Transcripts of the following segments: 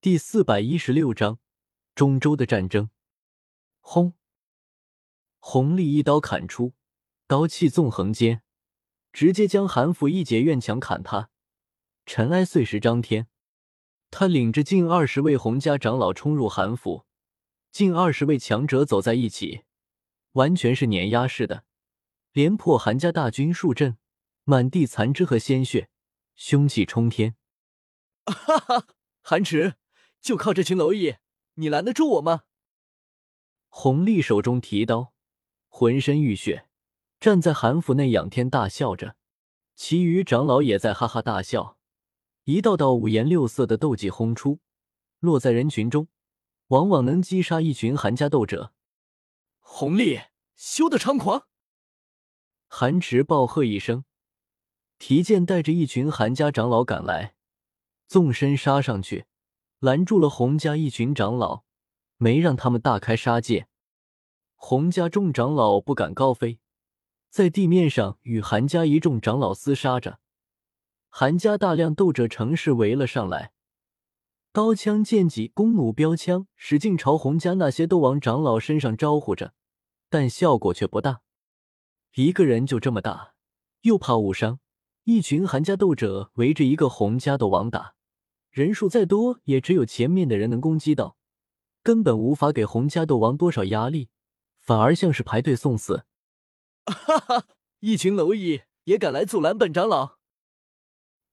第四百一十六章中州的战争。轰！弘历一刀砍出，刀气纵横间，直接将韩府一截院墙砍塌，尘埃碎石张天。他领着近二十位洪家长老冲入韩府，近二十位强者走在一起，完全是碾压式的，连破韩家大军数阵，满地残肢和鲜血，凶气冲天。哈哈，韩池。就靠这群蝼蚁，你拦得住我吗？弘历手中提刀，浑身浴血，站在韩府内仰天大笑着。其余长老也在哈哈大笑。一道道五颜六色的斗技轰出，落在人群中，往往能击杀一群韩家斗者。弘历，休得猖狂！韩池暴喝一声，提剑带着一群韩家长老赶来，纵身杀上去。拦住了洪家一群长老，没让他们大开杀戒。洪家众长老不敢高飞，在地面上与韩家一众长老厮杀着。韩家大量斗者乘势围了上来，刀枪剑戟、弓弩标枪使劲朝洪家那些斗王长老身上招呼着，但效果却不大。一个人就这么大，又怕误伤。一群韩家斗者围着一个洪家斗王打。人数再多，也只有前面的人能攻击到，根本无法给洪家斗王多少压力，反而像是排队送死。哈哈，一群蝼蚁也敢来阻拦本长老！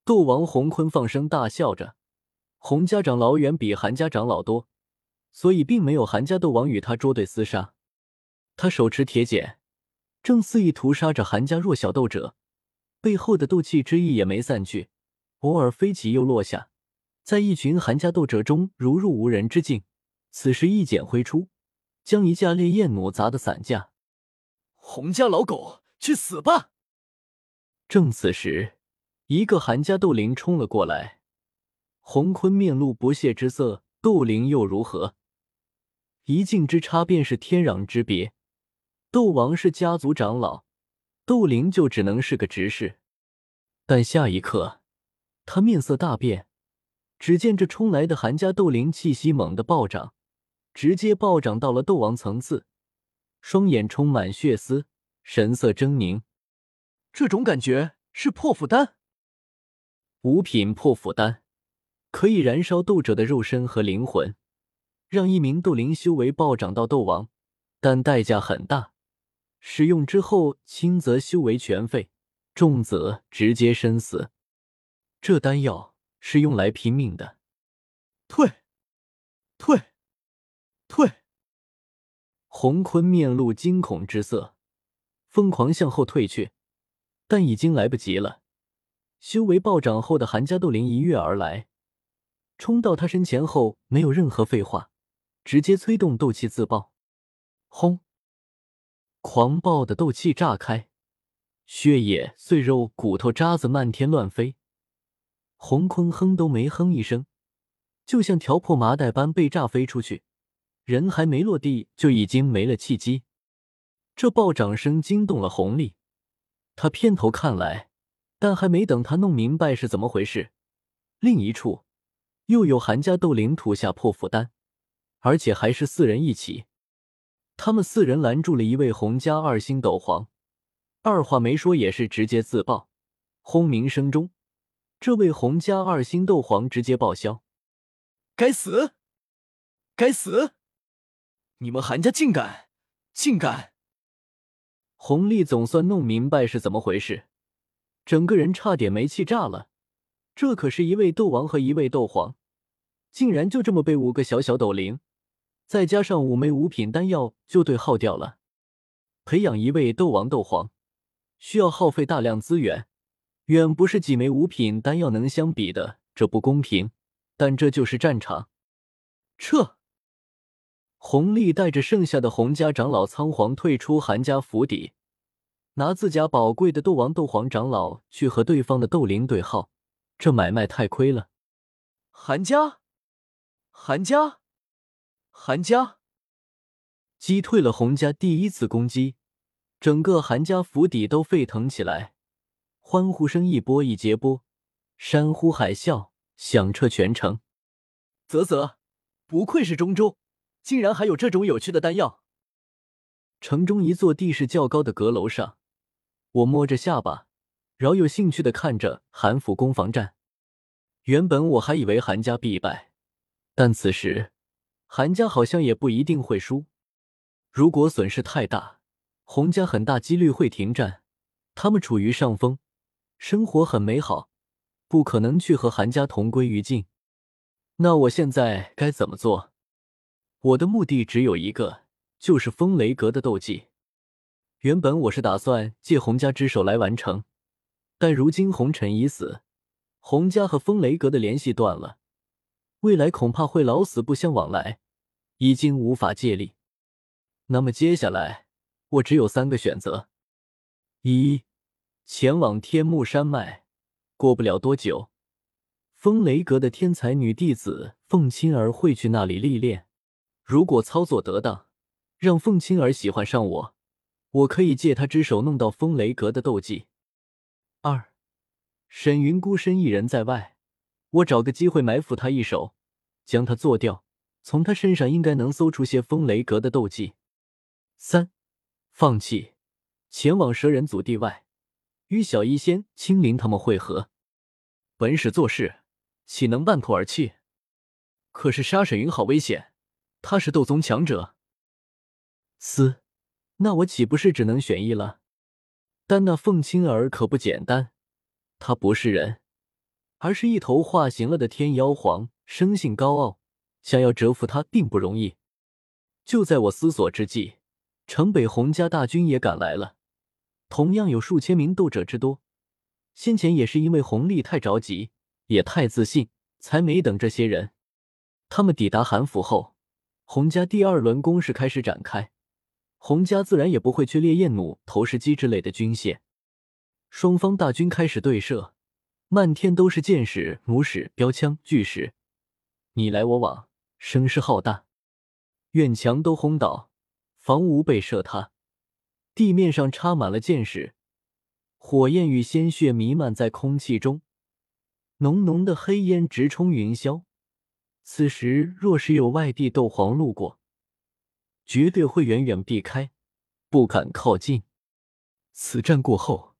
斗王洪坤放声大笑着。洪家长老远比韩家长老多，所以并没有韩家斗王与他捉对厮杀。他手持铁剪，正肆意屠杀着韩家弱小斗者，背后的斗气之意也没散去，偶尔飞起又落下。在一群韩家斗者中如入无人之境。此时一剪挥出，将一架烈焰弩砸得散架。洪家老狗，去死吧！正此时，一个韩家斗灵冲了过来。洪坤面露不屑之色，斗灵又如何？一境之差便是天壤之别。斗王是家族长老，斗灵就只能是个执事。但下一刻，他面色大变。只见这冲来的韩家斗灵气息猛地暴涨，直接暴涨到了斗王层次，双眼充满血丝，神色狰狞。这种感觉是破釜丹，五品破釜丹可以燃烧斗者的肉身和灵魂，让一名斗灵修为暴涨到斗王，但代价很大。使用之后，轻则修为全废，重则直接身死。这丹药。是用来拼命的，退，退，退！洪坤面露惊恐之色，疯狂向后退去，但已经来不及了。修为暴涨后的韩家斗灵一跃而来，冲到他身前后，没有任何废话，直接催动斗气自爆。轰！狂暴的斗气炸开，血液、碎肉、骨头渣子漫天乱飞。洪坤哼都没哼一声，就像条破麻袋般被炸飞出去，人还没落地就已经没了气机。这爆涨声惊动了洪丽，他偏头看来，但还没等他弄明白是怎么回事，另一处又有韩家斗灵吐下破釜丹，而且还是四人一起。他们四人拦住了一位洪家二星斗皇，二话没说也是直接自爆。轰鸣声中。这位洪家二星斗皇直接报销，该死，该死！你们韩家竟敢，竟敢！洪丽总算弄明白是怎么回事，整个人差点没气炸了。这可是一位斗王和一位斗皇，竟然就这么被五个小小斗灵，再加上五枚五品丹药就对耗掉了。培养一位斗王斗皇，需要耗费大量资源。远不是几枚五品丹药能相比的，这不公平。但这就是战场。撤！洪丽带着剩下的洪家长老仓皇退出韩家府邸，拿自家宝贵的斗王、斗皇长老去和对方的斗灵对号，这买卖太亏了。韩家，韩家，韩家，击退了洪家第一次攻击，整个韩家府邸都沸腾起来。欢呼声一波一接波，山呼海啸响彻全城。啧啧，不愧是中州，竟然还有这种有趣的丹药。城中一座地势较高的阁楼上，我摸着下巴，饶有兴趣的看着韩府攻防战。原本我还以为韩家必败，但此时韩家好像也不一定会输。如果损失太大，洪家很大几率会停战。他们处于上风，生活很美好，不可能去和韩家同归于尽。那我现在该怎么做？我的目的只有一个，就是风雷阁的斗技。原本我是打算借洪家之手来完成，但如今红尘已死。洪家和风雷阁的联系断了，未来恐怕会老死不相往来，已经无法借力。那么接下来我只有三个选择：一，前往天目山脉。过不了多久，风雷阁的天才女弟子凤青儿会去那里历练。如果操作得当，让凤青儿喜欢上我，我可以借她之手弄到风雷阁的斗技。二。沈云孤身一人在外，我找个机会埋伏他一手，将他做掉。从他身上应该能搜出些风雷阁的斗技。三，放弃，前往蛇人祖地外，与小医仙、青灵他们会合。本使做事，岂能半途而弃？可是杀沈云好危险，他是斗宗强者。嘶，那我岂不是只能选一了？但那凤青儿可不简单。他不是人，而是一头化形了的天妖皇，生性高傲，想要折服他并不容易。就在我思索之际，城北洪家大军也赶来了，同样有数千名斗者之多。先前也是因为洪力太着急，也太自信，才没等这些人。他们抵达韩府后，洪家第二轮攻势开始展开。洪家自然也不会去烈焰弩、投石机之类的军械。双方大军开始对射，漫天都是箭矢、弩矢、标枪、巨石，你来我往，声势浩大。院墙都轰倒，房屋被射塌，地面上插满了箭矢，火焰与鲜血弥漫在空气中，浓浓的黑烟直冲云霄。此时若是有外地斗皇路过，绝对会远远避开，不敢靠近。此战过后。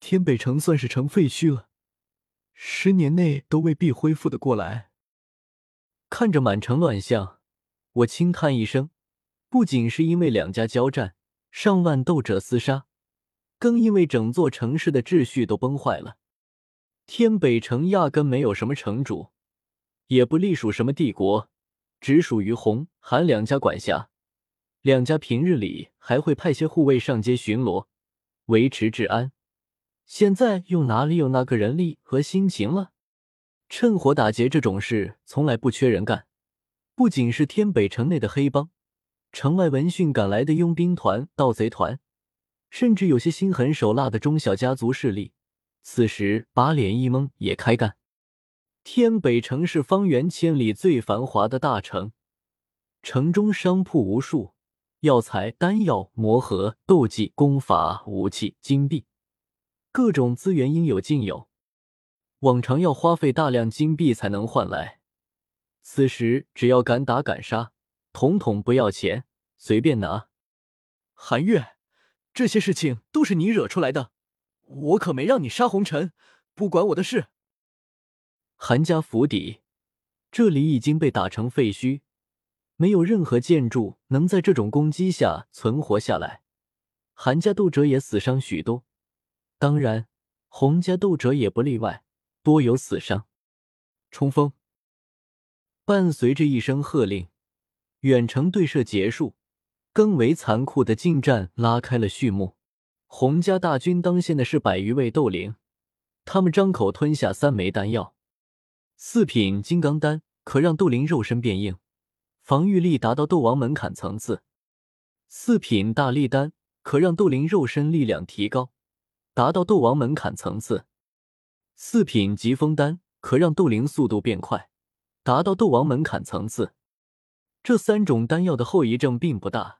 天北城算是成废墟了，十年内都未必恢复的过来。看着满城乱象，我轻叹一声。不仅是因为两家交战，上万斗者厮杀，更因为整座城市的秩序都崩坏了。天北城压根没有什么城主，也不隶属什么帝国，只属于红韩两家管辖。两家平日里还会派些护卫上街巡逻，维持治安。现在又哪里有那个人力和心情了？趁火打劫这种事从来不缺人干。不仅是天北城内的黑帮，城外闻讯赶来的佣兵团、盗贼团，甚至有些心狠手辣的中小家族势力，此时把脸一蒙也开干。天北城是方圆千里最繁华的大城，城中商铺无数，药材、丹药、魔盒、斗技、功法、武器、金币。各种资源应有尽有，往常要花费大量金币才能换来，此时只要敢打敢杀，统统不要钱，随便拿。韩月，这些事情都是你惹出来的，我可没让你杀红尘，不关我的事。韩家府邸，这里已经被打成废墟，没有任何建筑能在这种攻击下存活下来，韩家斗者也死伤许多。当然，洪家斗者也不例外，多有死伤。冲锋！伴随着一声喝令，远程对射结束，更为残酷的近战拉开了序幕。洪家大军当先的是百余位斗灵，他们张口吞下三枚丹药，四品金刚丹可让斗灵肉身变硬，防御力达到斗王门槛层次；四品大力丹可让斗灵肉身力量提高。达到斗王门槛层次，四品疾风丹可让斗灵速度变快，达到斗王门槛层次。这三种丹药的后遗症并不大。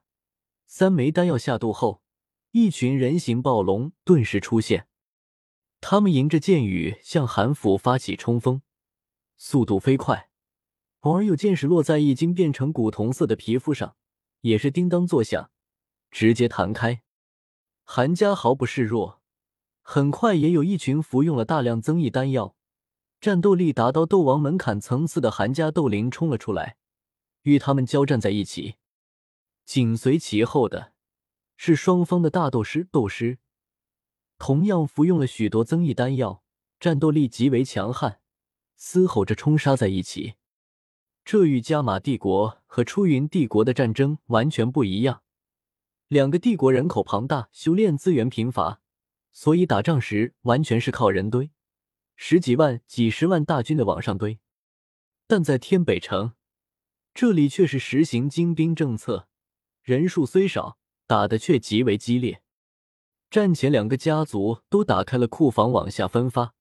三枚丹药下肚后，一群人形暴龙顿时出现，他们迎着箭雨向韩府发起冲锋，速度飞快，偶尔有箭矢落在已经变成古铜色的皮肤上，也是叮当作响，直接弹开。韩家毫不示弱，很快也有一群服用了大量增益丹药、战斗力达到斗王门槛层次的韩家斗灵冲了出来，与他们交战在一起。紧随其后的是双方的大斗师、斗师，同样服用了许多增益丹药，战斗力极为强悍，嘶吼着冲杀在一起。这与加玛帝国和出云帝国的战争完全不一样。两个帝国人口庞大，修炼资源贫乏，所以打仗时完全是靠人堆，十几万、几十万大军的往上堆。但在天北城，这里却是实行精兵政策，人数虽少，打的却极为激烈。战前，两个家族都打开了库房往下分发，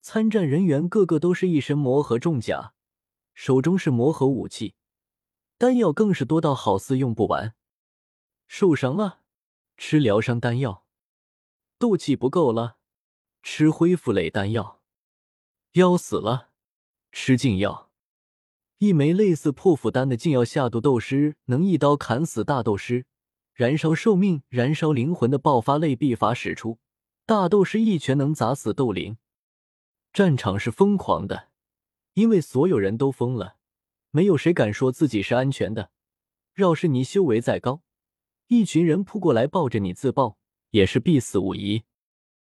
参战人员个个都是一身魔核重甲。手中是魔核武器，丹药更是多到好似用不完。受伤了，吃疗伤丹药；斗气不够了，吃恢复类丹药；要死了，吃禁药。一枚类似破釜丹的禁药下毒斗师，能一刀砍死大斗师；燃烧寿命、燃烧灵魂的爆发类必法使出，大斗师一拳能砸死斗灵。战场是疯狂的。因为所有人都疯了，没有谁敢说自己是安全的。要是你修为再高，一群人扑过来抱着你自爆，也是必死无疑。